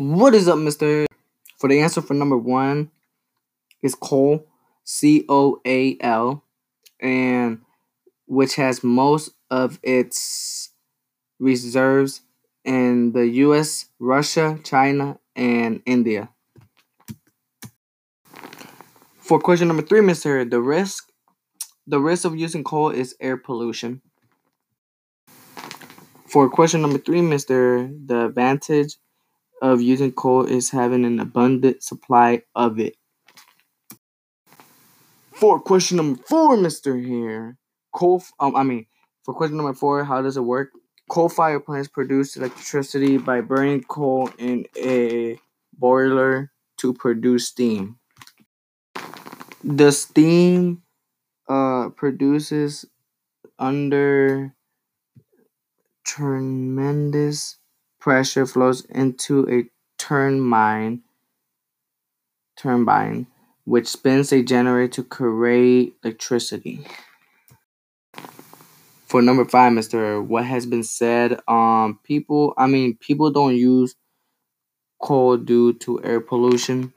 What is up, Mister? For the answer for number one is coal, C O A L, and which has most of its reserves in the U.S., Russia, China, and India. For question number three, Mister, the risk the risk of using coal is air pollution. For question number three, Mister, the advantage of using coal is having an abundant supply of it. For question number four, Mister, here, coal. Um, I mean, for question number four, how does it work? Coal-fired plants produce electricity by burning coal in a boiler to produce steam. The steam uh, produces under tremendous pressure flows into a turbine, turbine, which spins a generator to create electricity. For number five, Mister, what has been said? Um, people. I mean, people don't use coal due to air pollution.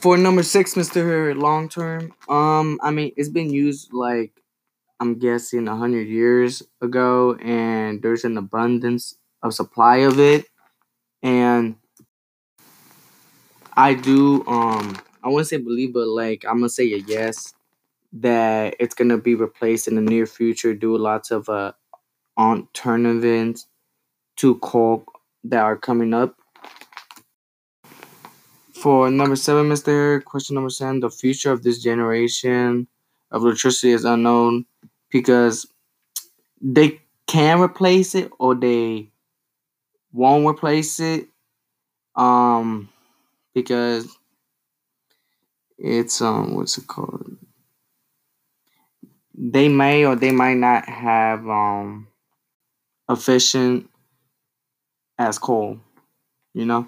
For number six, Mister, long term. Um, I mean, it's been used like I'm guessing a hundred years ago, and there's an abundance of supply of it, and I do um I wouldn't say believe, but like I'm gonna say a yes that it's gonna be replaced in the near future Do lots of uh alternatives to call that are coming up. For number seven, Mister, question number seven, the future of this generation of electricity is unknown because they can replace it or they won't replace it um because it's um what's it called? They may or they might not have um efficient as coal you know